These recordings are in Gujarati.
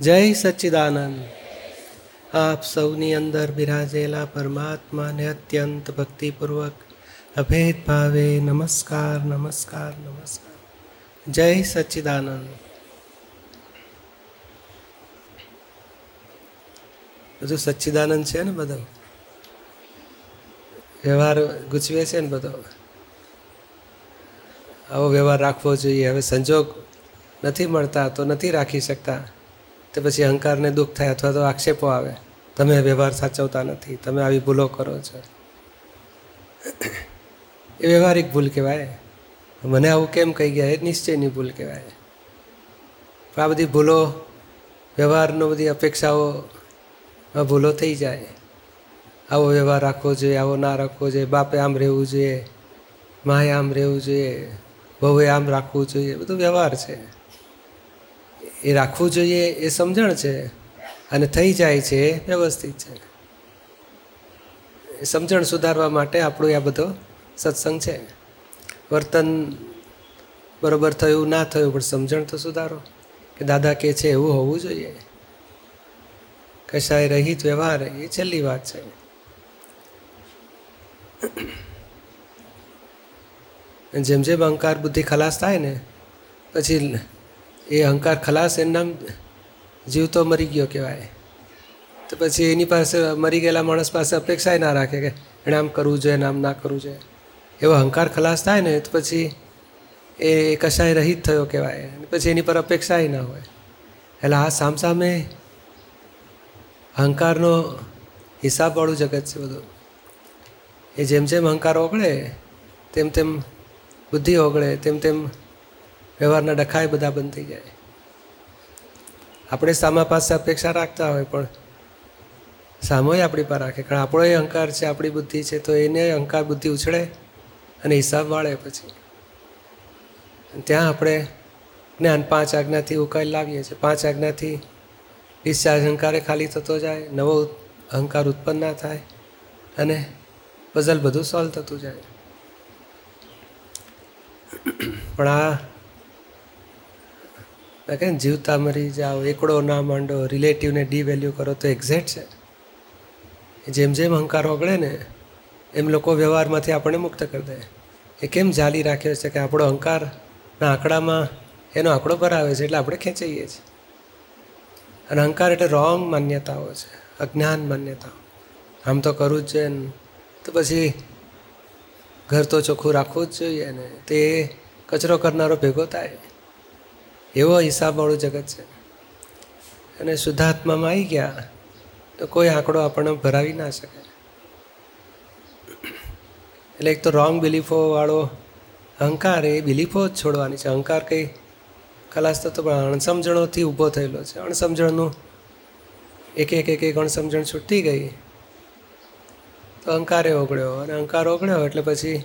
જય સચ્ચિદાનંદ. આપ સૌની અંદર બિરાજેલા પરમાત્માને અત્યંત ભક્તિપૂર્વક અભેદ ભાવે નમસ્કાર નમસ્કાર નમસ્કાર. જય સચ્ચિદાનંદ. બધું સચ્ચિદાનંદ છે ને બધો? વ્યવહાર ગુચવે છે ને બધો? આવો વ્યવહાર રાખવો જોઈએ. હવે સંજોગ નથી મળતા તો નથી રાખી શકતા. તો પછી અહંકારને દુઃખ થાય અથવા તો આક્ષેપો આવે. તમે વ્યવહાર સાચવતા નથી. તમે આવી ભૂલો કરો છો. એ વ્યવહારિક ભૂલ કહેવાય. મને આવું કેમ કહી ગયા? એ નિશ્ચયની ભૂલ કહેવાય. આ બધી ભૂલો, વ્યવહારનો બધી અપેક્ષાઓ ભૂલો થઈ જાય. આવો વ્યવહાર રાખવો જોઈએ, આવો ના રાખવો જોઈએ. બાપે આમ રહેવું જોઈએ, માએ આમ રહેવું જોઈએ બહુએ આમ રાખવું જોઈએ. બધું વ્યવહાર છે. એ રાખવું જોઈએ, એ સમજણ છે અને થઈ જાય છે વ્યવસ્થિત છે. એ સમજણ સુધારવા માટે આપણું આ બધો સત્સંગ છે. વર્તન બરોબર થયું, ના થયું, પણ સમજણ તો સુધારો. કે દાદા કે છે, એવું હોવું જોઈએ. કશાય રહિત વ્યવહાર, એ છેલ્લી વાત છે. જેમ જેમ અહંકાર, બુદ્ધિ ખલાસ થાય ને, પછી એ અહંકાર ખલાસ એનું નામ જીવતો મરી ગયો કહેવાય. તો પછી એની પાસે મરી ગયેલા માણસ પાસે અપેક્ષાએ ના રાખે કે એણે આમ કરવું જોઈએ આમ ના કરવું જોઈએ. એવો અહંકાર ખલાસ થાય ને તો પછી એ કશાય રહિત થયો કહેવાય. પછી એની પર અપેક્ષાય ના હોય. એટલે આ સામસામે અહંકારનો હિસાબવાળું જગત છે બધું. એ જેમ જેમ અહંકાર ઓગળે, તેમ તેમ બુદ્ધિ ઓગળે, તેમ તેમ વ્યવહારના ડખાય બધા બંધ થઈ જાય. આપણે સામા પાસે અપેક્ષા રાખતા હોય પણ સામોય આપણી પર રાખે. કારણ આપણો એ અહંકાર છે, આપણી બુદ્ધિ છે, તો એને અહંકાર બુદ્ધિ ઉછળે અને હિસાબ વાળે પછી. ત્યાં આપણે જ્ઞાન પાંચ આજ્ઞાથી ઉકેલ લાવીએ છીએ. પાંચ આજ્ઞાથી ડિસ્ચાર્જ અહંકારે ખાલી થતો જાય, નવો અહંકાર ઉત્પન્ન ના થાય અને પઝલ બધું સોલ્વ થતું જાય. પણ આ કે જીવતા મરી જાઓ? એકડો ના માંડો. રિલેટિવને ડી વેલ્યુ કરો તો એક્ઝેક્ટ છે. જેમ જેમ અહંકાર ઓગળે ને, એમ લોકો વ્યવહારમાંથી આપણને મુક્ત કરી દે. એ કેમ જાલી રાખ્યો છે કે આપણો અહંકારના આંકડામાં એનો આંકડો ભરાવે છે એટલે આપણે ખેંચાઈએ છીએ? અને અહંકાર એટલે રોંગ માન્યતાઓ છે, અજ્ઞાન માન્યતાઓ. આમ તો કરવું જ છે ને. તો પછી ઘર તો ચોખ્ખું રાખવું જ જોઈએ ને. તે કચરો કરનારો ભેગો થાય. એવો હિસાબવાળું જગત છે. અને શુદ્ધાત્મામાં આવી ગયા તો કોઈ આંકડો આપણને ભરાવી ના શકે. એટલે એક તો રોંગ બિલીફોવાળો અહંકાર એ બિલીફો જ છોડવાની છે. અહંકાર કંઈ ખલાસ થતો પણ અણસમજણોથી ઊભો થયેલો છે. અણસમજણનું એક એક એક એક અણસમજણ છૂટતી ગઈ તો અહંકારે ઓગળ્યો અને અહંકાર ઓગળ્યો એટલે પછી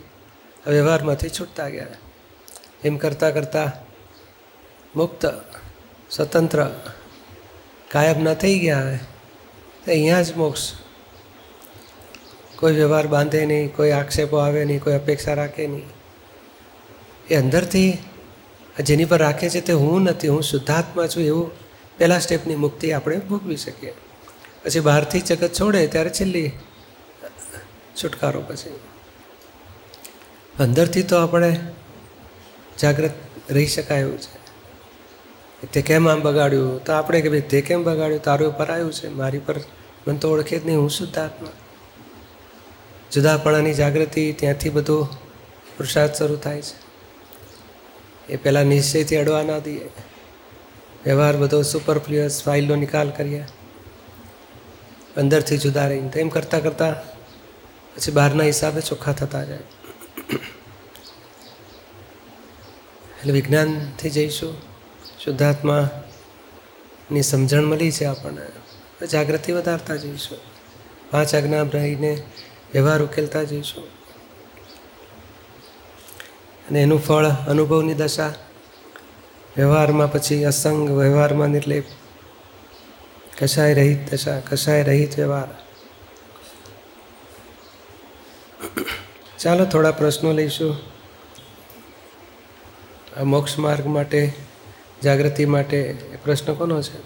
વ્યવહારમાંથી છૂટતા ગયા. એમ કરતાં કરતાં મુક્ત, સ્વતંત્ર કાયમ ન થઈ ગયા તો અહીંયા જ મોક્ષ. કોઈ વ્યવહાર બાંધે નહીં, કોઈ આક્ષેપો આવે નહીં, કોઈ અપેક્ષા રાખે નહીં. એ અંદરથી જેની પર રાખે છે તે હું નથી, હું શુદ્ધાત્મા છું એવું પહેલાં સ્ટેપની મુક્તિ આપણે ભોગવી શકીએ. પછી બહારથી જગત છોડે ત્યારે છેલ્લી છુટકારો પછી. અંદરથી તો આપણે જાગૃત રહી શકાય એવું છે. તે કેમ આમ બગાડ્યું? તો આપણે કે ભાઈ, તે કેમ બગાડ્યું? તારું પર આવ્યું છે. મારી પર મને તો ઓળખે જ નહીં. હું શુદ્ધાત્મા જુદાપણાની જાગૃતિ, ત્યાંથી બધો પુરુષાર્થ શરૂ થાય છે. એ પહેલાં નિશ્ચયથી અડવા ના દઈએ. વ્યવહાર બધો સુપરફ્લુઅસ ફાઇલનો નિકાલ કરીએ. અંદરથી જુદા રહીને. તેમ કરતાં કરતાં પછી બહારના હિસાબે ચોખ્ખા થતા જાય. એટલે વિજ્ઞાનથી જઈશું. શુદ્ધાત્માની સમજણ મળી છે આપણને. જાગૃતિ વધારતા જઈશું. પાંચ આજ્ઞા રહીને વ્યવહાર ઉકેલતા જઈશું. અને એનું ફળ અનુભવની દશા. વ્યવહારમાં પછી અસંગ વ્યવહારમાં નિર્લેપ કશાય રહિત દશા, કશાય રહિત વ્યવહાર. ચાલો થોડા પ્રશ્નો લઈશું. આ મોક્ષ માર્ગ માટે જાગૃતિ માટે પ્રશ્ન કોનો છે?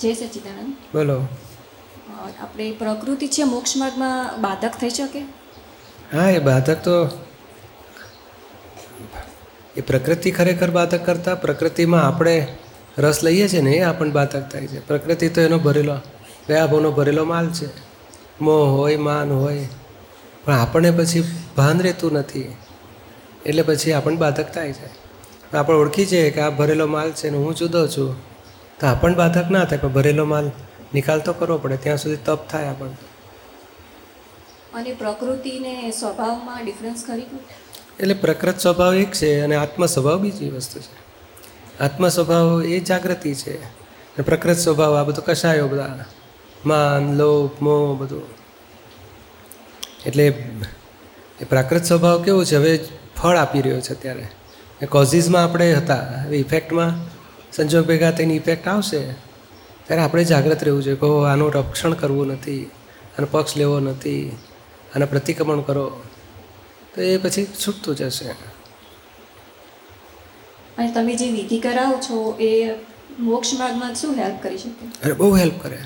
જય સચિદાનંદ. બોલો. આપણે પ્રકૃતિ છે મોક્ષ માર્ગમાં બાધક થઈ શકે? હા એ બાધક તો એ પ્રકૃતિ ખરેખર બાધક કરતાં પ્રકૃતિમાં આપણે રસ લઈએ છીએ ને એ આપણને બાધક થાય છે. પ્રકૃતિ તો એનો ભરેલો વ્યાભોનો ભરેલો માલ છે. મોહ હોય માન હોય પણ આપણને પછી ભાન રહેતું નથી. એટલે પછી આપણને બાધક થાય છે. આપણે ઓળખી જઈએ કે આ ભરેલો માલ છે ને હું જુદો છું. તો આપણને બાધક ના થાય પણ ભરેલો માલ નિકાલ તો કરવો પડે ત્યાં સુધી તપ થાય આપણને અને પ્રકૃતિને સ્વભાવમાં ડિફરન્સ ખરી એટલે પ્રકૃત સ્વભાવ એક છે અને આત્મ સ્વભાવ બીજી વસ્તુ છે. આત્મ સ્વભાવ એ જાગૃતિ છે. અને પ્રકૃત સ્વભાવ આ બધું કશાયો બધા માન લોભ મોહ બધું. એટલે એ પ્રાકૃત સ્વભાવ કેવો છે? હવે ફળ આપી રહ્યો છે અત્યારે. એ કોઝિસમાં આપણે હતા. હવે ઇફેક્ટમાં સંજોગ ભેગા તેની ઇફેક્ટ આવશે. ત્યારે આપણે જાગૃત રહેવું જોઈએ કે આનું રક્ષણ કરવું નથી આનો પક્ષ લેવો નથી આને પ્રતિક્રમણ કરો. તો એ પછી છૂટતું જશે. અને તમે જે વિધિ કરાવો છો એ મોક્ષ માર્ગમાં શું હેલ્પ કરી શકે? અરે બહુ હેલ્પ કરે.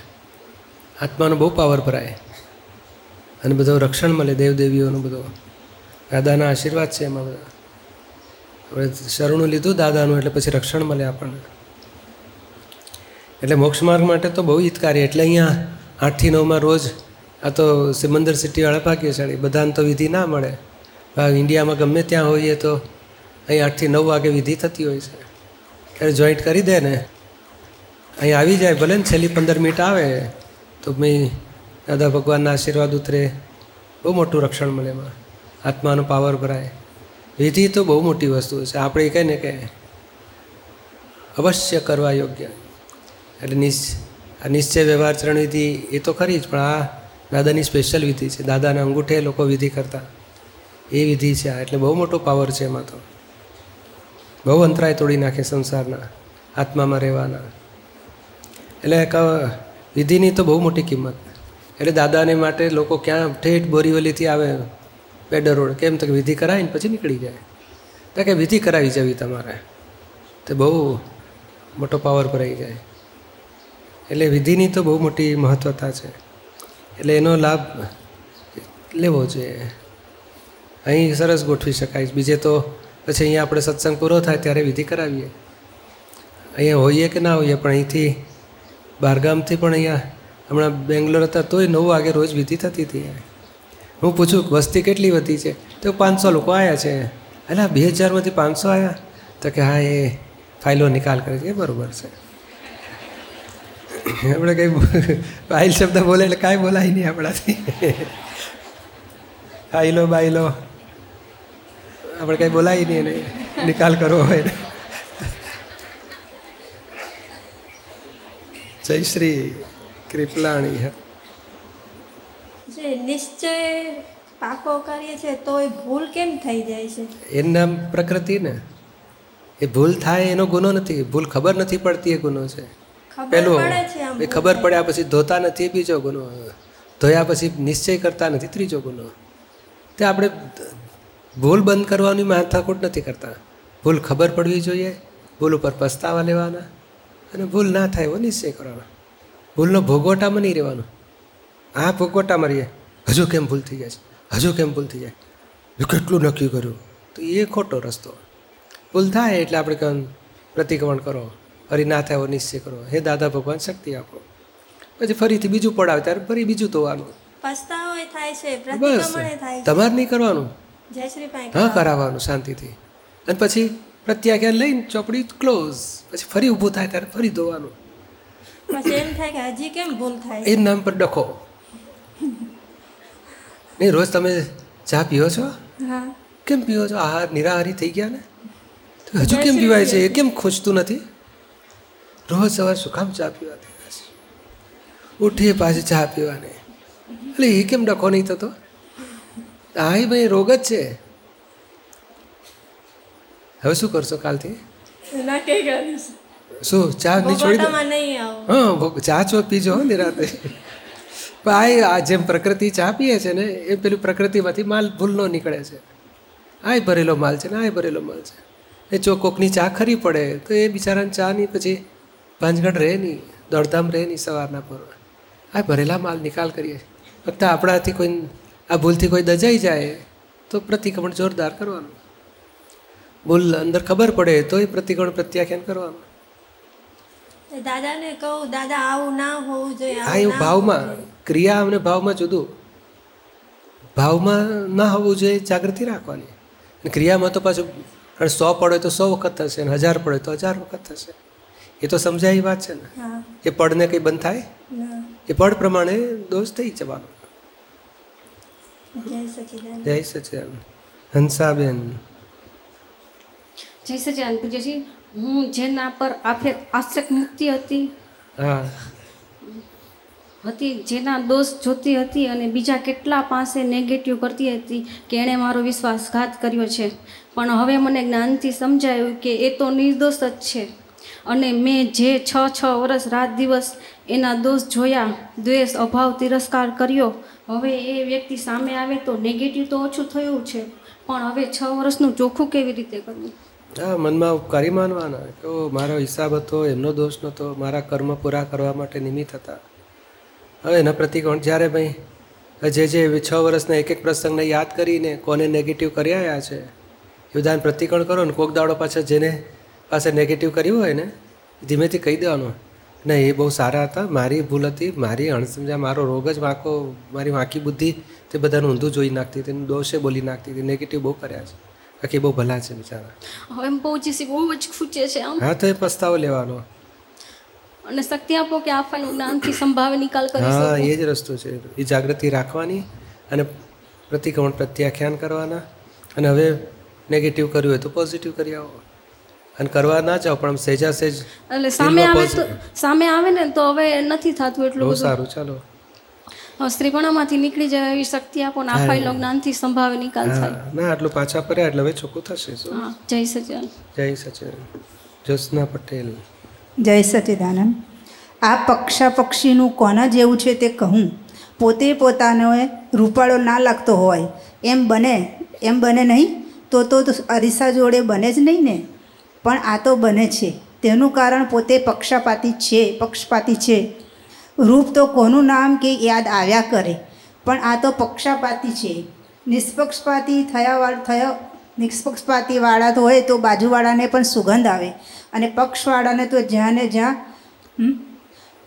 આત્માનો બહુ પાવર ભરાય. અને બધો રક્ષણ મળે દેવદેવીઓનું બધું. દાદાના આશીર્વાદ છે એમાં બધા. હવે શરણું લીધું દાદાનું એટલે પછી રક્ષણ મળે આપણને. એટલે મોક્ષ માર્ગ માટે તો બહુ હિતકારી. એટલે અહીંયા આઠથી નવમાં રોજ આ તો સિમંદર સિટીવાળા ભાગ્યશાળી બધાને તો વિધિ ના મળે. ભાવ ઇન્ડિયામાં ગમે ત્યાં હોઈએ તો અહીં આઠથી નવ વાગે વિધિ થતી હોય છે. ત્યારે જોઈન્ટ કરી દે ને. અહીં આવી જાય. ભલે ને છેલ્લી પંદર મિનિટ આવે તો મેં દાદા ભગવાનના આશીર્વાદ ઉતરે. બહુ મોટું રક્ષણ મળે એમાં. આત્માનો પાવર ભરાય. વિધિ તો બહુ મોટી વસ્તુ છે. આપણે કહે ને કે અવશ્ય કરવા યોગ્ય. એટલે નિશ આ નિશ્ચય વ્યવહાર ચરણ વિધિ એ તો ખરી જ, પણ આ દાદાની સ્પેશિયલ વિધિ છે. દાદાના અંગૂઠે લોકો વિધિ કરતા. એ વિધિ છે આ. એટલે બહુ મોટો પાવર છે એમાં તો. બહુ અંતરાય તોડી નાખે સંસારના, આત્મામાં રહેવાના. એટલે વિધિની તો બહુ મોટી કિંમત. એટલે દાદાને માટે લોકો ક્યાં ઠેઠ બોરીવલીથી આવે પેડર રોડ કેમ તો કે વિધિ કરાવીને પછી નીકળી જાય. તો કે વિધિ કરાવી જવી તમારે. તે બહુ મોટો પાવર ભરાઈ જાય. એટલે વિધિની તો બહુ મોટી મહત્વતા છે. એટલે એનો લાભ લેવો જોઈએ અહીં સરસ ગોઠવી શકાય. બીજે તો પછી અહીંયા આપણે સત્સંગ પૂરો થાય ત્યારે વિધિ કરાવીએ. અહીંયા હોઈએ કે ના હોઈએ, પણ અહીંથી બહારગામથી પણ અહીંયા હમણાં બેંગ્લોર હતા તોય નવ વાગે રોજ વિધિ થતી હતી. હું પૂછું, વસ્તી કેટલી વધી છે? તો પાંચસો લોકો આવ્યા છે. એટલે બે હજારમાંથી પાંચસો આવ્યા તો કે હા, એ ફાઇલો નિકાલ કરે છે એ બરાબર છે. આપણે કંઈ ફાઇલ શબ્દ બોલે એટલે કાંઈ બોલાય નહીં આપણાથી. ફાઇલો, બાઇલો. આપણે કંઈ બોલાય નહીં એને, નિકાલ કરવો હોય જય શ્રી કૃપલાણી જે નિશ્ચય પાકો કરીએ છીએ એ ભૂલ કેમ થઈ જાય છે? એનું નામ પ્રકૃતિ ને એ ભૂલ થાય એનો ગુનો નથી. ભૂલ ખબર નથી પડતી એ ગુનો છે. પેલું એ ખબર પડ્યા પછી ધોતા નથી બીજો ગુનો. ધોયા પછી નિશ્ચય કરતા નથી ત્રીજો ગુનો. તે આપણે ભૂલ બંધ કરવાની માથાકૂટ નથી કરતા. ભૂલ ખબર પડવી જોઈએ. ભૂલ ઉપર પસ્તાવા લેવાના. અને ભૂલ ના થાય એવો નિશ્ચય કરવાનો. ભૂલનો ભોગવટામાં નહીં રહેવાનો. આ ભોગવટામાં રહીએ. હજુ કેમ ભૂલ થઈ જાય છે? હજુ કેમ ભૂલ થઈ જાય? હું કેટલું નક્કી કર્યું તો એ ખોટો રસ્તો. ભૂલ થાય એટલે આપણે કહે પ્રતિક્રમણ કરો. ફરી ના થાય એવો નિશ્ચય કરો. હે દાદા ભગવાન શક્તિ આપો. પછી ફરીથી બીજું પડાવે ત્યારે ફરી બીજું ધોવાનું થાય છે બસ. તમારે નહીં કરવાનું. હા કરાવવાનું શાંતિથી. અને પછી પ્રત્યાખ્યાન લઈને ચોપડી ક્લોઝ પછી ફરી ઊભું થાય ત્યારે ફરી ધોવાનું. એમ થાય કે હજી કેમ ભૂલ થાય? એ નામ પર ડખો. નહીં રોજ તમે ચા પીઓ છો? હા. કેમ પીઓ છો? આહાર નિરાહારી થઈ ગયા ને? તો હજુ કેમ પીવાય છે? એ કેમ ખૂંચતું નથી? રોજ સવારે શું કામ ચા પીવાતી ઉઠીએ પાછી ચા પીવાની. એટલે એ કેમ ડખો નહીં થતો? હા એ ભાઈ રોગ જ છે. હવે શું કરશો કાલથી? શું ચા નહીં છોડી દો? હા ચા ચો પીજો હો નિરાતે પણ આ આ જેમ પ્રકૃતિ ચા પીએ છે ને એ પેલી પ્રકૃતિમાંથી માલ ભૂલનો નીકળે છે. આય ભરેલો માલ છે ને આય ભરેલો માલ છે. એ જો કોકની ચા ખરી પડે તો એ બિચારાને ચા નહીં પછી ભાંજગઢ રહે નહીં દોડધામ રહે નહીં સવારના પર આ ભરેલા માલ નિકાલ કરીએ. ફક્ત આપણાથી કોઈ આ ભૂલથી કોઈ દજાઈ જાય તો પ્રતિક્રમણ જોરદાર કરવાનું. ભૂલ અંદર ખબર પડે તોય પ્રતિક્રમણ પ્રત્યાખ્યાન કરવાનું. દાદાને કહું દાદા આવું ના હોવું જોઈએ હા એવું ભાવમાં. ક્રિયા અને ભાવમાં જુદું. ભાવમાં ના હોવું જોઈએ જાગૃતિ રાખવાની. અને ક્રિયામાં તો પાછું અને સો પડે તો સો વખત થશે અને હજાર પડે તો હજાર વખત થશે. એ તો સમજાય વાત છે ને? એ પડને કંઈ બંધ થાય? એ પડ પ્રમાણે દોષ થઈ જવાનો. જય સચિદાનંદ. જય સચિદાન હંસાબેન. જય સચિદાન પૂજ્યજી હું જેના પર આફેક આશક મુક્તિ હતી હા. હતી, જેના દોષ જોતી હતી અને બીજા કેટલા પાસે નેગેટિવ કરતી હતી કે એણે મારો વિશ્વાસઘાત કર્યો છે. પણ હવે મને જ્ઞાનથી સમજાયું કે એ તો નિર્દોષ જ છે. અને મેં જે છ છ વર્ષ રાત દિવસ એના દોષ જોયા, દ્વેષ, અભાવ, તિરસ્કાર કર્યો. હવે એ વ્યક્તિ સામે આવે તો નેગેટિવ તો ઓછું થયું છે. પણ હવે છ વર્ષનું ચોખ્ખું કેવી રીતે કરવું? હા, મનમાં ઉપકારી માનવાના તો મારો હિસાબ હતો, એમનો દોષ નહોતો, મારા કર્મ પૂરા કરવા માટે નિમિત્ત હતા. એના પ્રતિકોણ જ્યારે ભાઈ જે જે છ વર્ષના એક એક પ્રસંગને યાદ કરીને કોને નેગેટિવ કરી આવ્યા છે એ બધાને પ્રતિકોણ કરો ને કોક દાડો પાછા જેને પાસે નેગેટિવ કર્યું હોય ને ધીમેથી કહી દેવાનું. ને એ બહુ સારા હતા. મારી ભૂલ હતી. મારી અણસમજા મારો રોગ જ વાંકો મારી વાંકી બુદ્ધિ તે બધાનું ઊંધું જોઈ નાખતી હતી દોષે બોલી નાખતી હતી. નેગેટિવ બહુ કર્યા છે. બાકી બહુ ભલા છે બિચારા. હવે બહુ જીસી બહુ જ ખૂચે છે હા તો એ પસ્તાવો લેવાનો. અને શક્તિ આપો કે આ જ્ઞાનથી સંભાવે નિકાલ કરી હા એ જ રસ્તો છે. એ જાગૃતિ રાખવાની અને પ્રતિક્રમણ પ્રત્યાખ્યાન કરવાના. અને હવે નેગેટિવ કર્યું હોય તો પોઝિટિવ કરી આવો. અને કરવા ના જાઓ પણ સહેજા સહેજ એટલે સામે આવે તો સામે આવે ને તો હવે નથી થતું એટલું બહુ બધું. સારું ચાલો. સ્ત્રીપણામાંથી નીકળી જાય એવી શક્તિ આપો ને આ લોક જ્ઞાનથી સંભાવે નિકાલ થાય. ના આટલું પાછા ફર્યા એટલે હવે ચોખ્ખું થશે જય સચિન જય સચિન જ્યોત્સના પટેલ. જય સચિદાનંદ. આ પક્ષા પક્ષીનું કોના જેવું છે તે કહું. પોતે પોતાનો રૂપાળો ના લાગતો હોય. એમ બને એમ બને નહીં તો તો અરીસા જોડે બને જ નહીં ને. પણ આ તો બને છે. તેનું કારણ પોતે પક્ષપાતી છે પક્ષપાતી છે. રૂપ તો કોનું નામ કે યાદ આવ્યા કરે. પણ આ તો પક્ષપાતી છે. નિષ્પક્ષપાતી થયા વાળ, થયો નિષ્પક્ષપાતી વાળા તો હોય તો બાજુવાળાને પણ સુગંધ આવે. અને પક્ષવાળાને તો જ્યાં ને જ્યાં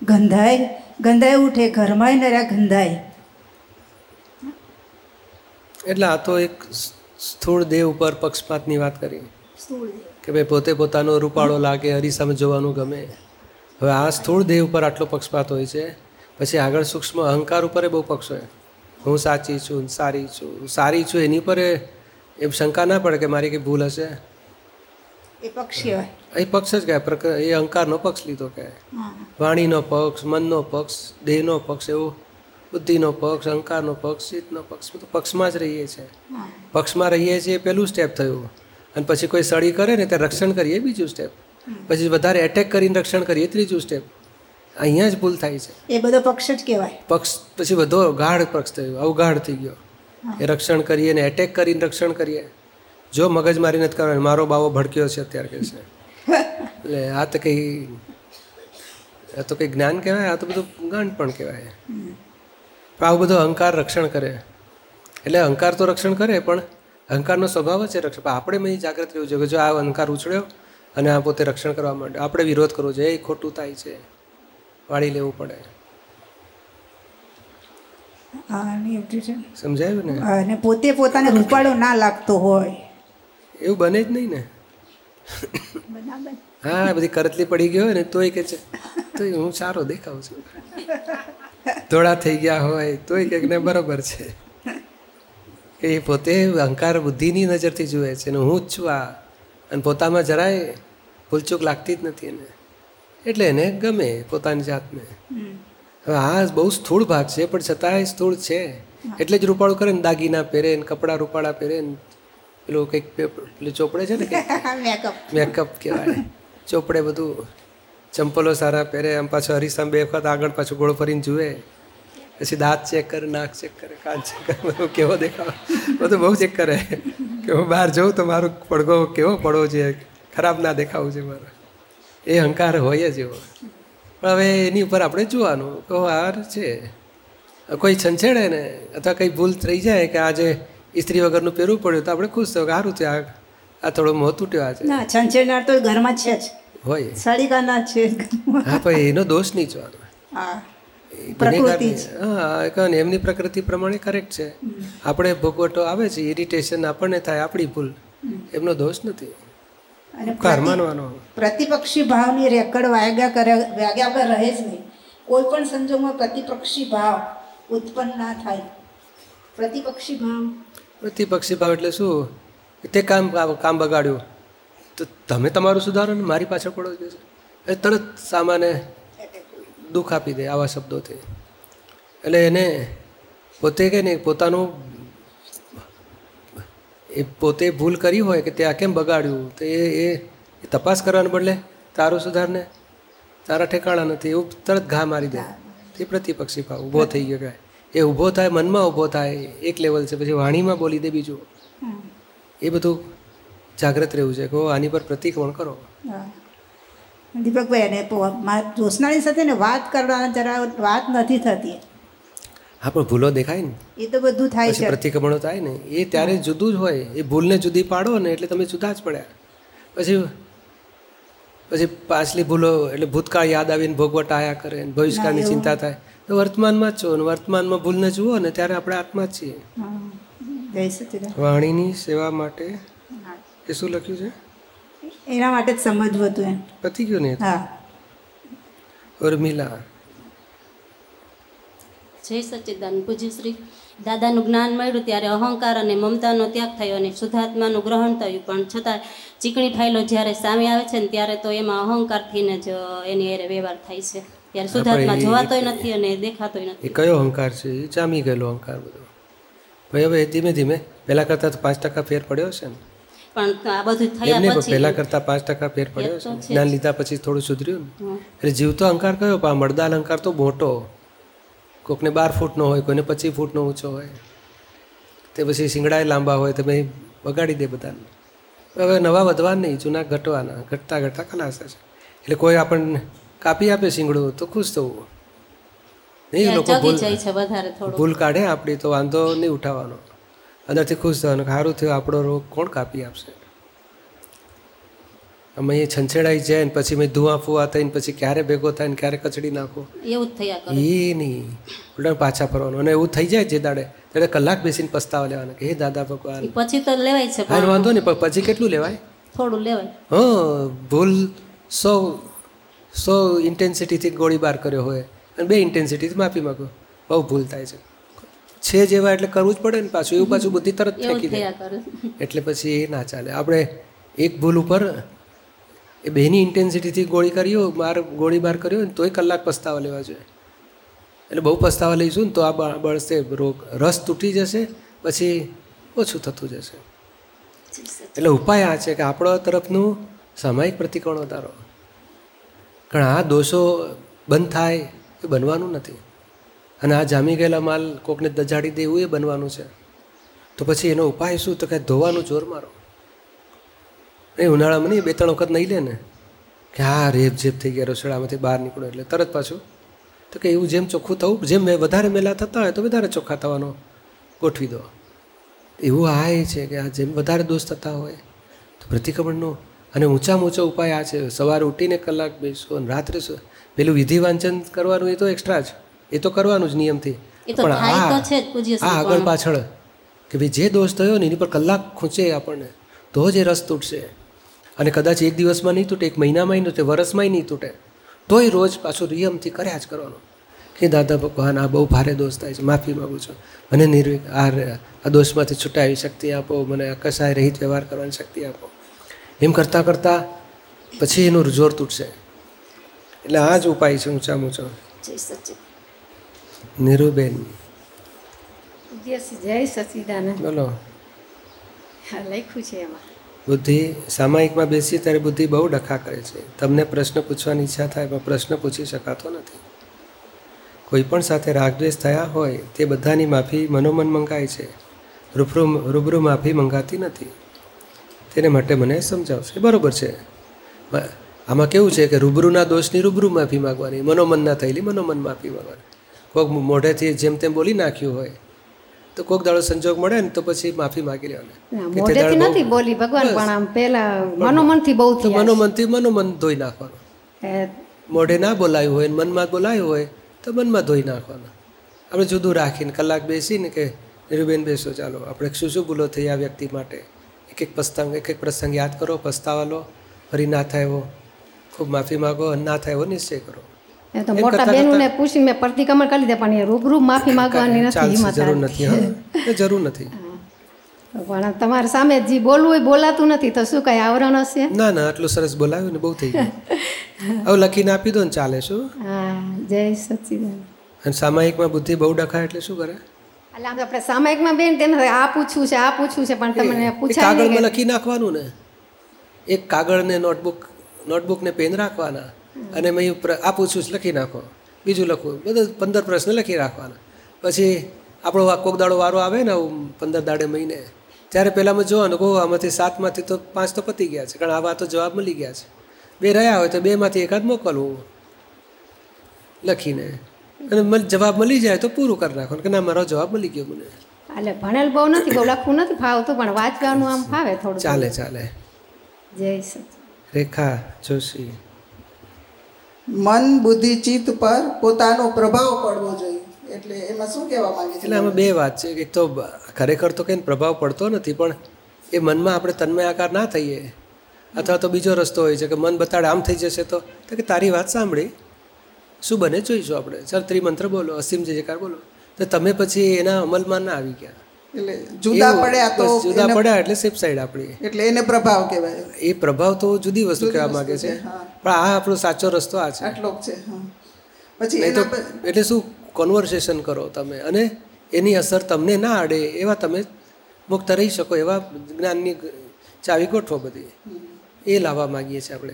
ગંધાય ગંધાય ઉઠે ઘરમાં નર્યા ગંધાય. એટલે આ તો એક સ્થૂળ દેહ ઉપર પક્ષપાતની વાત કરી. કે ભાઈ પોતે પોતાનો રૂપાળો લાગે હરીસામાં જોવાનું ગમે. હવે આ સ્થૂળ દેહ ઉપર આટલો પક્ષપાત હોય છે. પછી આગળ સૂક્ષ્મ અહંકાર ઉપર બહુ પક્ષ હોય. હું સાચી છું સારી છું સારી છું એની પર એ શંકા ના પડે કે મારી કંઈ ભૂલ હશે? એ પક્ષ કહેવાય એ પક્ષ જ કહેવાય. પ્રક એ અહંકારનો પક્ષ લીધો કહેવાય. વાણીનો પક્ષ મનનો પક્ષ દેહનો પક્ષ એવો બુદ્ધિનો પક્ષ અહંકારનો પક્ષ ચિત્તનો પક્ષ. બધું પક્ષમાં જ રહીએ છીએ. પક્ષમાં રહીએ છીએ એ પહેલું સ્ટેપ થયું. અને પછી કોઈ સળી કરે ને તે રક્ષણ કરીએ બીજું સ્ટેપ પછી વધારે એટેક કરીને રક્ષણ કરીએ ત્રીજું સ્ટેપ અહીંયા જ ભૂલ થાય છે. એ બધો પક્ષ જ કહેવાય. પક્ષ પછી બધો ગાઢ પક્ષ થયો. અવગાઢ થઈ ગયો. એ રક્ષણ કરીએ ને એટેક કરીને રક્ષણ કરીએ. જો મગજમારી નથી કરવાની, મારો બાવો ભડક્યો છે અત્યારે કે છે. એટલે આ તો કંઈ, આ તો કંઈ જ્ઞાન કહેવાય, આ તો બધું ગાંડ પણ કહેવાય. પણ આવું બધો અહંકાર રક્ષણ કરે. એટલે અહંકાર તો રક્ષણ કરે, પણ અહંકારનો સ્વભાવ જ છે રક્ષણ, પણ આપણે મેં જાગૃત રહેવું જોઈએ કે જો આ અહંકાર ઉછળ્યો, અને આ પોતે રક્ષણ કરવા માટે આપણે વિરોધ કરવો જોઈએ, એ ખોટું થાય છે. વાળી લેવું પડે. સમજાયું ને? અને પોતે પોતાને રૂપાળો ના લાગતો હોય. એવું બને જ નહીં ને? હા બધી કરતલી પડી ગઈ હોય ને તોય કે છે. તોય હું સારો દેખાઉં છું. ધોળા થઈ ગયા હોય તોય કે ને બરોબર છે. કે એ પોતે અહંકાર બુદ્ધિની નજરથી જુએ છે ને હું જ છું આ. અને પોતામાં જરાય ભૂલચૂક લાગતી જ નથી એને. એટલે એને ગમે પોતાની જાતને. હવે આ બહુ સ્થૂળ ભાગ છે પણ છતાંય સ્થૂળ છે. એટલે જ રૂપાળું કરે ને દાગીના પહેરે ને કપડાં રૂપાળા પહેરે ને પેલું કંઈક પેલું ચોપડે છે ને મેકઅપ મેકઅપ કહેવાય. ચોપડે બધું ચંપલો સારા પહેરે આમ પાછો હરીસામ બે વખત આગળ પાછું ગોળ ફરીને જુએ. પછી દાંત ચેક કરે નાક ચેક કરે કાન ચેક કરે બધું કેવો દેખાવ? બધું બહુ ચેક કરે. કે હું બહાર જઉં તો મારો પડઘો કેવો પડવો છે? ખરાબ ના દેખાવું છે મારો. એ અહંકાર હોય જ એવો. પણ હવે એની ઉપર આપણે જોવાનું કે હાર છે. કોઈ છંછેડે ને અથવા કંઈ ભૂલ થઈ જાય કે આજે ઇસ્ત્રી વગરનું પહેરવું પડ્યું તો આપણે ખુશ થયો કે સારું થયું આ આ થોડો મોં તૂટ્યો આજે. ના છંછેડનાર તો ઘરમાં છે જ. હોય. સળીકાના છે હા પણ એનો દોષ નહીં જોવાનો. હા કહે એમની પ્રકૃતિ પ્રમાણે કરેક્ટ છે. આપણે ભોગવટો આવે છે ઇરિટેશન આપણને થાય આપણી ભૂલ. એમનો દોષ નથી. અને પ્રતિપક્ષી ભાવની રેકડ વાગ્યા કરે વાગ્યા વગર રહે જ નહીં. કોઈ પણ સંજોગમાં પ્રતિપક્ષી ભાવ ઉત્પન્ન ના થાય. પ્રતિપક્ષી ભાવ. પ્રતિપક્ષી ભાવ એટલે શું? તે કામ કામ બગાડ્યું. તો તમે તમારું સુધારો ને મારી પાછળ પડો જ એ તરત સામાને દુઃખ આપી દે આવા શબ્દોથી. એટલે એને પોતે કે નહીં પોતાનું એ પોતે ભૂલ કરી હોય કે તે આ કેમ બગાડ્યું તો એ એ તપાસ કરવાને બદલે તારું સુધારને તારા ઠેકાણા નથી એવું તરત ઘા મારી દે. તે પ્રતિપક્ષી ભાવ ઊભો થઈ ગયો કે એ ઊભો થાય મનમાં ઊભો થાય એક લેવલ છે પછી વાણીમાં બોલી દે બીજું. એ બધું જાગ્રત રહેવું છે કે આની પર પ્રતિક્રમણ કરો. દીપકભાઈ અને પો- સાથે ને વાત કરવાના જરા વાત નથી થતી. હા પણ ભૂલો દેખાય ને? એ તો બધું થાય છે. પ્રતિક્રમણો થાય ને એ ત્યારે જુદું જ હોય. એ ભૂલને જુદી પાડો ને એટલે તમે જુદા જ પડ્યા. પછી પછી પાછલી ભૂલો એટલે ભૂતકાળ યાદ આવીને ભોગવટ આયા કરે ને ભવિષ્યકાળની ચિંતા થાય. તો વર્તમાનમાં જ છો ને વર્તમાનમાં ભૂલને જુઓ ને ત્યારે આપણે આત્મા જ છીએ. વાણીની સેવા માટે એ શું લખ્યું છે? એના માટે જ સમજવું હતું એમ. પતી ગયું ને હા. ઉર્મિલા. જય સચ્ચિદાન પૂજ્યશ્રી દાદાનું જ્ઞાન મળ્યું ત્યારે અહંકાર અને મમતાનો ત્યાગ થયો અને શુદ્ધાત્માનું ગ્રહણ થયું. પણ છતાં ચીકણી ફાઇલો જ્યારે સામે આવે છે ને ત્યારે તો એમાં અહંકારથીને જ એની એરે વ્યવહાર થાય છે. ત્યારે શુદ્ધાત્મા જોવાતોય નથી અને દેખાતોય એ નથી કયો અહંકાર છે? એ જામી ગયેલો અહંકાર બધો. ભાઈ હવે ધીમે ધીમે પેલા કરતા તો પાંચ ટકા ફેર પડ્યો છે ને? પણ આ બધું થયા પછી પહેલાં કરતા પાંચ ટકા ફેર પડ્યો છે છે જ્ઞાન લીધા પછી થોડું સુધર્યું ને? એટલે જીવતો અહંકાર કયો? પા મળદા અહંકાર તો મોટો. કોકને બાર ફૂટનો હોય કોઈને પચીસ ફૂટનો ઊંચો હોય તે પછી સિંગડાએ લાંબા હોય તમે બગાડી દે બધાને. હવે નવા વધવા નહીં જૂના ઘટવાના ઘટતા ઘટતા ખલાસ છે એટલે કોઈ આપણને કાપી આપે શિંગડું તો ખુશ થવું. નહીં લોકો ભૂલ ભૂલ કાઢે આપણી તો વાંધો નહીં ઉઠાવવાનો. અંદરથી ખુશ થવાનું સારું થયું આપણો રોગ કોણ કાપી આપશે? અમે એ છંછેડાઈ જાય ને પછી મેં ધુઆ ફુવા થઈને પછી ક્યારે ભેગો થાય ને ક્યારે કચડી નાખો. એવું થયા કરે. એ નહીં. ઉલટા પાછા ફરવાનું. અને એવું થઈ જાય જે દાડે. ત્યારે કલાક બેસીને પસ્તાવા લેવાના કે હે દાદા ભગવાન. પછી તો લેવાય છે હા વાંધો નહીં પણ પછી કેટલું લેવાય? થોડું લેવાય. હા ભૂલ સો સો ઇન્ટેન્સિટીથી ગોળીબાર કર્યો હોય. અને બે ઇન્ટેન્સિટીથી માફી માગો. બહુ ભૂલ થાય છે. છે જેવા એટલે કરવું જ પડે ને પાછું. એવું પાછું બુદ્ધિ તરત ફેંકી દે. એટલે પછી એ ના ચાલે. આપણે એક ભૂલ ઉપર એ બેની ઇન્ટેન્સિટીથી ગોળી કર્યો માર ગોળીબાર કર્યો ને તોય કલાક પસ્તાવા લેવા જોઈએ. એટલે બહુ પસ્તાવા લઈશું ને તો આ બળશે રોગ, રસ તૂટી જશે, પછી ઓછું થતું જશે. એટલે ઉપાય આ છે કે આપણો તરફનું સામાયિક પ્રતિકોણ વધારો કારણ આ દોષો બંધ થાય એ બનવાનું નથી. અને આ જામી ગયેલા માલ કોકને દજાડી દે એવું એ બનવાનું છે. તો પછી એનો ઉપાય શું? તો કે ધોવાનું જોર મારો. એ ઉનાળામાં નહીં બે ત્રણ વખત નહીં લે ને. કે હા રેપ જેપ થઈ ગયા રસોડામાંથી બહાર નીકળો એટલે તરત પાછું. તો કે એવું જેમ ચોખ્ખું થવું જેમ વધારે મેલા થતા હોય તો વધારે ચોખ્ખા થવાનો ગોઠવી દો. એવું આ એ છે કે આ જેમ વધારે દોષ થતા હોય તો પ્રતિક્રમણનો. અને ઊંચામાં ઊંચો ઉપાય આ છે. સવારે ઉઠીને કલાક બેસો અને રાત્રે પેલું વિધિ વાંચન કરવાનું એ તો એક્સ્ટ્રા જ. એ તો કરવાનું જ નિયમથી. પણ આ આગળ પાછળ કે ભાઈ જે દોષ થયો ને એની પર કલાક ખૂંચે આપણને. તો જ એ રસ તૂટશે. અને કદાચ એક દિવસમાં નહીં તૂટે એક મહિનામાં નહીં તૂટે વરસમાંય નહીં તૂટે તોય રોજ પાછું નિયમથી કર્યા જ કરવાનું. કે દાદા ભગવાન આ બહુ ભારે દોષ થાય છે માફી માગું છું. મને નિર્વિક આ આ દોષમાંથી છૂટાવી શક્તિ આપો મને કસાય રહિત વ્યવહાર કરવાની શક્તિ આપો. એમ કરતાં કરતાં પછી એનું જોર તૂટશે. એટલે આ જ ઉપાય છે ઊંચો. સચ્ચિદ નીરુબેન. જય સચિદાનંદ. બોલો. લખ્યું છે એમાં. બુદ્ધિ સામાયિકમાં બેસીએ ત્યારે બુદ્ધિ બહુ ડખા કરે છે. તમને પ્રશ્ન પૂછવાની ઈચ્છા થાય પણ પ્રશ્ન પૂછી શકાતો નથી. કોઈ પણ સાથે રાગદ્વેષ થયા હોય તે બધાની માફી મનોમન મંગાય છે. રૂબરૂ રૂબરૂ માફી મંગાતી નથી. તેને માટે મને સમજાવશે. બરાબર છે. આમાં કેવું છે કે રૂબરૂના દોષની રૂબરૂ માફી માગવાની, મનોમનના થયેલી મનોમન માફી માગવાની. કોઈક મોઢેથી જેમ તેમ બોલી નાખ્યું હોય તો કોઈક દાડો સંજોગ મળે ને તો પછી માફી માગી લેવાની. મોઢેથી નથી બોલી ભગવાન પણ આમ પહેલા મનોમનથી બહુ તો મનોમનથી મનોમન ધોઈ નાખવાનું. મોઢે ના બોલાયું હોય મનમાં બોલાયું હોય તો મનમાં ધોઈ નાખવાના. આપણે જુદું રાખીને કલાક બેસીને કે નિરુબેન બેસો ચાલો આપણે શું શું ભૂલો થઈ આ વ્યક્તિ માટે? એક એક પ્રસંગ એક એક પ્રસંગ યાદ કરો પસ્તાવા લો ફરી ના થાય એવો. ખૂબ માફી માગો અને ના થાય એવો નિશ્ચય કરો. એ તો મોટા બહેનોને પૂછીને મેં પ્રતિક્રમણ કરી દે પણ એ રૂબરૂ માફી માંગવાની નથી હિંમત જરૂર નથી એ જરૂર નથી. પણ તમારે સામે જે બોલવું હોય બોલાતું નથી તો શું કઈ આવરણ હશે? ના ના આટલું સરસ બોલાવ્યું ને બહુ થઈ ગયું. હવે લખીને આપી દો ને ચાલે શું? હા જય સચિદાન અને સામાયિકમાં બુદ્ધિ બહુ ડખાય એટલે શું કરે? એટલે આપણે સામાયિકમાં બેન તેમ આ પૂછવું છે આ પૂછવું છે પણ તમને એ પૂછાય કાગળમાં લખી નાખવાનું ને. એક કાગળ ને નોટબુક નોટબુક ને પેન રાખવાના. અને મેં આપું આ છું લખી નાખો. બીજું લખવું બધું પંદર પ્રશ્ન લખી રાખવાના. પછી આપણો આ કોક દાડો વારો આવે ને પંદર દાડે મહિને. ત્યારે પહેલાંમાં જોવાનું કહું આમાંથી સાતમાંથી તો પાંચ તો પતી ગયા છે કારણ આવા તો જવાબ મળી ગયા છે. બે રહ્યા હોય તો બેમાંથી એકાદ મોકલવું. લખીને. અને જવાબ મળી જાય તો પૂરું કરી નાખવાનું કે ના મારો જવાબ મળી ગયો મને. એટલે ભણેલ બહુ નથી બહુ લખવું નથી ફાવતું પણ વાંચવાનું આમ ફાવે થોડું ચાલે ચાલે. જય રેખા જોશી. મન, બુદ્ધિ, ચિત્ત પર પોતાનો પ્રભાવ પડવો જોઈએ. એટલે એમાં શું કહેવા માંગે છે? એટલે આમાં બે વાત છે. એક તો ખરેખર તો કંઈ પ્રભાવ પડતો નથી, પણ એ મનમાં આપણે તન્મય આકાર ના થઈએ. અથવા તો બીજો રસ્તો હોય છે કે મન બતાડે આમ થઈ જશે તો. કે તારી વાત સાંભળી. શું બને? જોઈશું આપણે. ચાલ, ત્રિમંત્ર બોલો, અસીમ જે જયકાર બોલો. તો તમે પછી એના અમલમાં ના આવી ગયા. એટલે જુદા પડે પડ્યા તો જુદા પડે પડ્યા એટલે સેફ સાઈડ આપણી. એટલે એને પ્રભાવ કહેવાય. એ પ્રભાવ તો જુદી વસ્તુ કહેવા માંગે છે. પણ આ આપણો સાચો રસ્તો આ છે. આટલો છે પછી એટલે શું કોન્વર્સેશન કરો તમે અને એની અસર તમને ના અડે એવા તમે મુક્ત રહી શકો એવા જ્ઞાનની ચાવી ગોઠવો બધી. એ લાવવા માગીએ છીએ આપણે.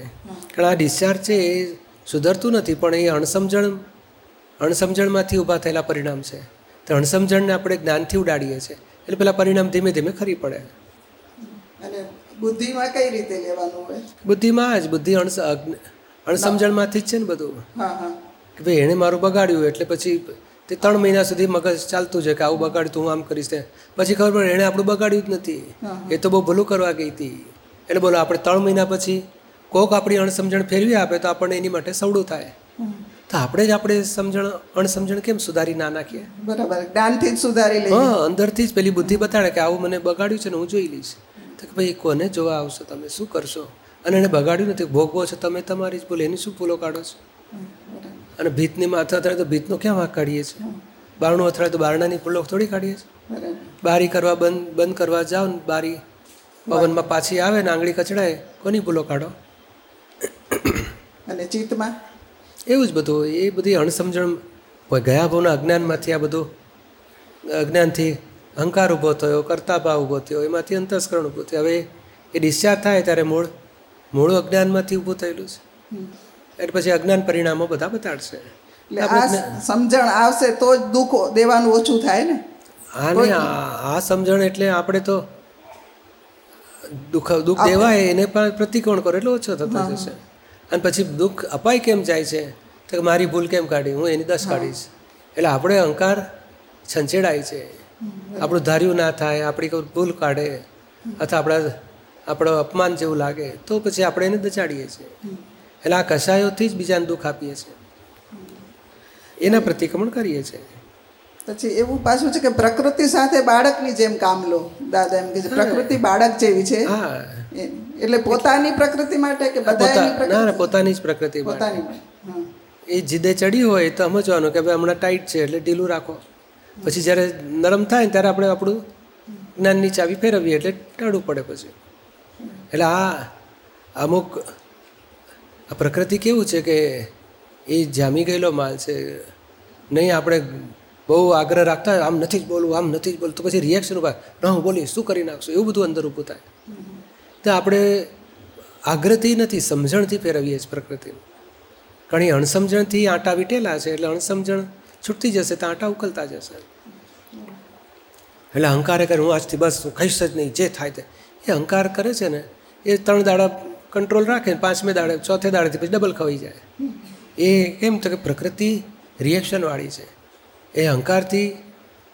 કારણ આ ડિસ્ચાર્જ છે એ સુધરતું નથી પણ એ અણસમજણ અણસમજણમાંથી ઊભા થયેલા પરિણામ છે. તો અણસમજણને આપણે જ્ઞાનથી ઉડાડીએ છીએ. એટલે પેલા પરિણામ ધીમે ધીમે ખરી પડે. અને બુદ્ધિમાં કઈ રીતે લેવાનું હોય? બુદ્ધિમાં જ બુદ્ધિ અણસ અણસમજણમાંથી જ છે ને બધું. કે ભાઈ એણે મારું બગાડ્યું એટલે પછી તે ત્રણ મહિના સુધી મગજ ચાલતું છે કે આવું બગાડ્યું હું આમ કરીશ તે પછી ખબર પડે એણે આપણું બગાડ્યું જ નથી. એ તો બહુ ભલું કરવા ગઈ હતી. એટલે બોલો આપણે ત્રણ મહિના પછી કોક આપણી અણસમજણ ફેરવી આપે તો આપણને એની માટે સવડું થાય. તો આપણે જ આપણે સમજણ અણસમજણ કેમ સુધારી ના નાખીએ? બરાબર. જ્ઞાનથી જ સુધારી લઈએ. હા અંદરથી જ પેલી બુદ્ધિ બતાડે કે આવું મને બગાડ્યું છે ને હું જોઈ લઈશ. તો કે ભાઈ કોને જોવા આવશો તમે? શું કરશો? અને એને બગાડ્યું નથી. ભોગવો છો તમે તમારી જ ભૂલ એની શું ભૂલો કાઢો છો? અને ભીતની માથા અથડાય તો ભીતનો ક્યાં વાંક કાઢીએ છીએ? બારણું અથડાય તો બારણાની ભૂલો થોડી કાઢીએ છીએ? બારી કરવા બંધ બંધ કરવા જાઓ ને બારી પવનમાં પાછી આવે ને આંગળી કચડાય કોની ભૂલો કાઢો? અને ચિત્તમાં? એવું જ બધું એ બધી અણસમજણ ગયા ભાવના અજ્ઞાનમાંથી આ બધું અજ્ઞાનથી અહંકાર ઊભો થયો કરતા ભાવ ઊભો થયો એમાંથી અંતસ્કરણ ઊભું થયું. હવે એ ડિસ્ચાર્જ થાય ત્યારે મૂળ મૂળ અજ્ઞાનમાંથી ઊભું થયેલું છે. એટલે પછી અજ્ઞાન પરિણામો બધા બતાડશે. સમજણ આવશે તો જ દુઃખ દેવાનું ઓછું થાય ને? હા ને આ સમજણ એટલે આપણે તો દુઃખ દુઃખ દેવાય એને પણ પ્રતિકોણ કરો એટલે ઓછો થતો જશે. અને પછી દુઃખ અપાય કેમ જાય છે? તો મારી ભૂલ કેમ કાઢી? હું એની દસ કાઢીશ. એટલે આપણે અહંકાર છંછેડાય છે. આપણું ધાર્યું ના થાય આપણી કોઈ ભૂલ કાઢે અથવા આપણા આપણો અપમાન જેવું લાગે તો પછી આપણે એને દચાડીએ છીએ. એટલે આ કસાયોથી જ બીજાને દુઃખ આપીએ છીએ. એના પ્રતિક્રમણ કરીએ છીએ. પછી એવું પાછું છે કે પ્રકૃતિ સાથે બાળકની જેમ કામ લો. દાદા એમ કે છે પ્રકૃતિ બાળક જેવી છે. હા. એટલે પોતાની પ્રકૃતિ માટે કે પોતા ના પોતાની જ પ્રકૃતિ પોતાની એ જીદે ચડી હોય તો સમજવાનું કે ભાઈ હમણાં ટાઈટ છે એટલે ઢીલું રાખો. પછી જ્યારે નરમ થાય ને ત્યારે આપણે આપણું જ્ઞાનની ચાવી ફેરવીએ એટલે ટાળવું પડે પછી. એટલે આ અમુક આ પ્રકૃતિ કેવું છે કે એ જામી ગયેલો માલ છે. નહીં આપણે બહુ આગ્રહ રાખતા હોય, આમ નથી જ બોલવું આમ નથી જ બોલવું તો પછી રિએક્શન ઊભા ના હું બોલીશ શું કરી નાખશું? એવું બધું અંદર ઊભું થાય. તો આપણે આગ્રહથી નથી, સમજણથી ફેરવીએ છીએ પ્રકૃતિને એ અણસમજણથી આંટા વીટેલા છે, એટલે અણસમજણ છૂટતી જશે તો આંટા ઉકલતા જશે. એટલે અહંકાર કરે હું આજથી બસ હું ખાઈશ જ નહીં, જે થાય તે. એ અહંકાર કરે છે ને, એ ત્રણ દાડા કંટ્રોલ રાખે ને, પાંચમે દાડે, ચોથે દાડેથી પછી ડબલ ખવાઈ જાય. એ કેમ તો કે પ્રકૃતિ રિએક્શનવાળી છે. એ અહંકારથી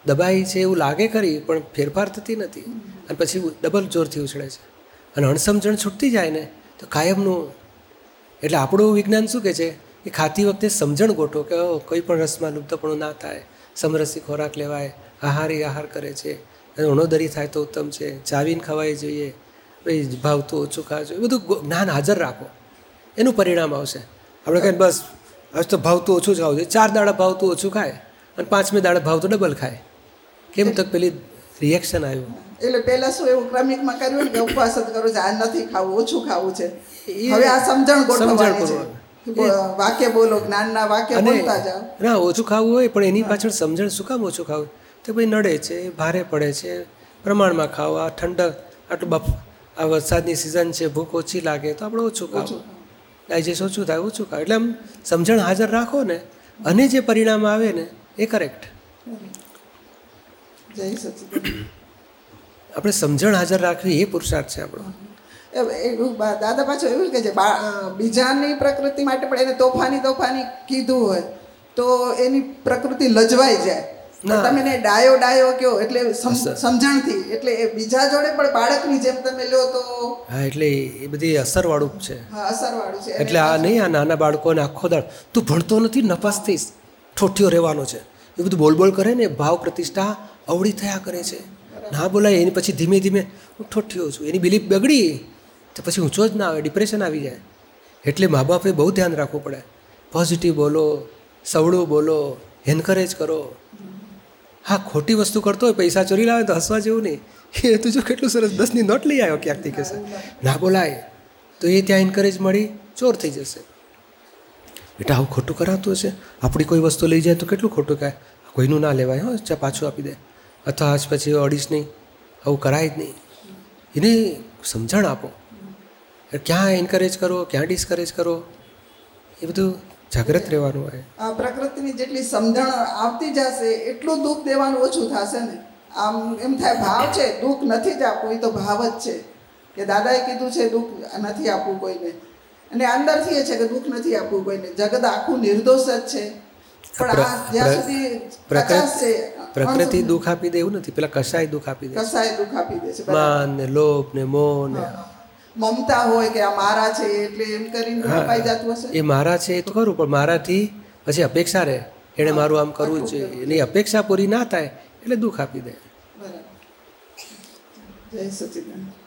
દબાઈ છે એવું લાગે ખરી, પણ ફેરફાર થતી નથી. અને પછી ડબલ જોરથી ઉછળે છે. અને અણસમજણ છૂટતી જાય ને તો કાયમનું એટલે આપણું વિજ્ઞાન શું કહે છે? કે ખાતી વખતે સમજણ ગોઠો કે કોઈ પણ રસમાં લુપ્તપણું ના થાય. સમરસી ખોરાક લેવાય આહારી આહાર કરે છે. અને ઉણોદરી થાય તો ઉત્તમ છે. ચાવીને ખવાય જોઈએ. ભાઈ ભાવતું ઓછું ખાવા જોઈએ. બધું જ્ઞાન હાજર રાખો. એનું પરિણામ આવશે. આપણે કહીએ બસ આજ તો ભાવતું ઓછું જ ખાવું જોઈએ. ચાર દાડા ભાવતું ઓછું ખાય. અને પાંચમે દાડા ભાવતું ડબલ ખાય. કેમ તક પેલી રિએક્શન આવ્યું એટલે પહેલાં શું એવું ક્રમિકમાં કર્યું કે ઉપવાસ જ કરું છે? આ નથી ખાવું ઓછું ખાવું છે. હવે આ સમજણ ગોઠવવાની છે. વાક્ય બોલો જ્ઞાનના વાક્ય બોલતા જાઓ. ના ઓછું ખાવું હોય પણ એની પાછળ સમજણ શું કામ ઓછું ખાવું? તો ભાઈ નડે છે ભારે પડે છે પ્રમાણમાં ખાવ આ ઠંડક આટલું બફ આ વરસાદની સિઝન છે ભૂખ ઓછી લાગે તો આપણે ઓછું ખાવું. ડાયજેસ્ટ ઓછું થાય ઓછું ખાવ. એટલે આમ સમજણ હાજર રાખો ને અને જે પરિણામ આવે ને એ કરેક્ટ જય સચિદાનંદ. આપણે સમજણ હાજર રાખવી એ પુરુષાર્થ છે આપણો. એવું દાદા પાછું એવું કે છે બીજાની પ્રકૃતિ માટે પણ એને તોફાની તોફાની કીધું હોય તો એની પ્રકૃતિ લજવાઈ જાય. ના. તમે એને ડાયો ડાયો કયો એટલે સમજણથી એટલે બીજા જોડે પણ બાળકની જેમ તમે લો તો હા એટલે એ બધી અસરવાળું છે. હા, અસરવાળું છે. એટલે આ નહીં આ નાના બાળકોને આખો દાળ તું ભણતો નથી નપાસ થઈશ ઠોઠિયો રહેવાનો છે. એ બધું બોલ બોલ કરે ને ભાવ પ્રતિષ્ઠા અવળી થયા કરે છે. ના બોલાય, એની પછી ધીમે ધીમે હું ઠોઠ્યો છું. એની બિલીફ બગડી, તો પછી ઊંચો જ ના આવે ડિપ્રેશન આવી જાય. એટલે મા બાપે બહુ ધ્યાન રાખવું પડે. પોઝિટિવ બોલો, સવળું બોલો એન્કરેજ કરો. હા, ખોટી વસ્તુ કરતો હોય, પૈસા ચોરી લાવે તો હસવા જેવું નહીં. એ તું જો કેટલું સરસ દસની નોટ લઈ આવ્યો ક્યાંકથી કહેશે ના બોલાય, તો એ ત્યાં એન્કરેજ મળી, ચોર થઈ જશે. બેટા, આવું ખોટું કરાતું હશે? આપણી કોઈ વસ્તુ લઈ જાય તો કેટલું ખોટું કહે કોઈનું ના લેવાય, હો, ચા પાછું આપી દે. અથવા આજ પછી અડીશ નહીં આવું કરાય જ નહીં. એને સમજણ આપો. ક્યાં એન્કરેજ કરો ક્યાં ડિસ્કરેજ કરો એ બધું જાગ્રત રહેવાનું હોય. આ પ્રકૃતિની જેટલી સમજણ આવતી જશે એટલું દુઃખ દેવાનું ઓછું થશે ને. આમ એમ થાય ભાવ છે દુઃખ નથી જ આપવું એ તો ભાવ જ છે. કે દાદાએ કીધું છે દુઃખ નથી આપવું કોઈને. અને અંદરથી એ છે કે દુઃખ નથી આપવું કોઈને. જગત આખું નિર્દોષ જ છે. પણ આ જ્યાં સુધી પ્રકાશ છે પ્રકૃતિ દુઃખ આપી દે એવું નથી. પેલા કસાય દુઃખ આપી દે. કસાય દુઃખ આપી દે છે માન ને લોભ ને મોહ ને મમતા હોય કે આ મારા છે એટલે એમ કરીને અપાઈ જતું હશે? એ મારા છે એ તો ખરું પણ મારાથી પછી અપેક્ષા રહે. એણે મારું આમ કરવું છે જોઈએ. એની અપેક્ષા પૂરી ના થાય એટલે દુઃખ આપી દે. બરાબર. જય સચિદાનંદ.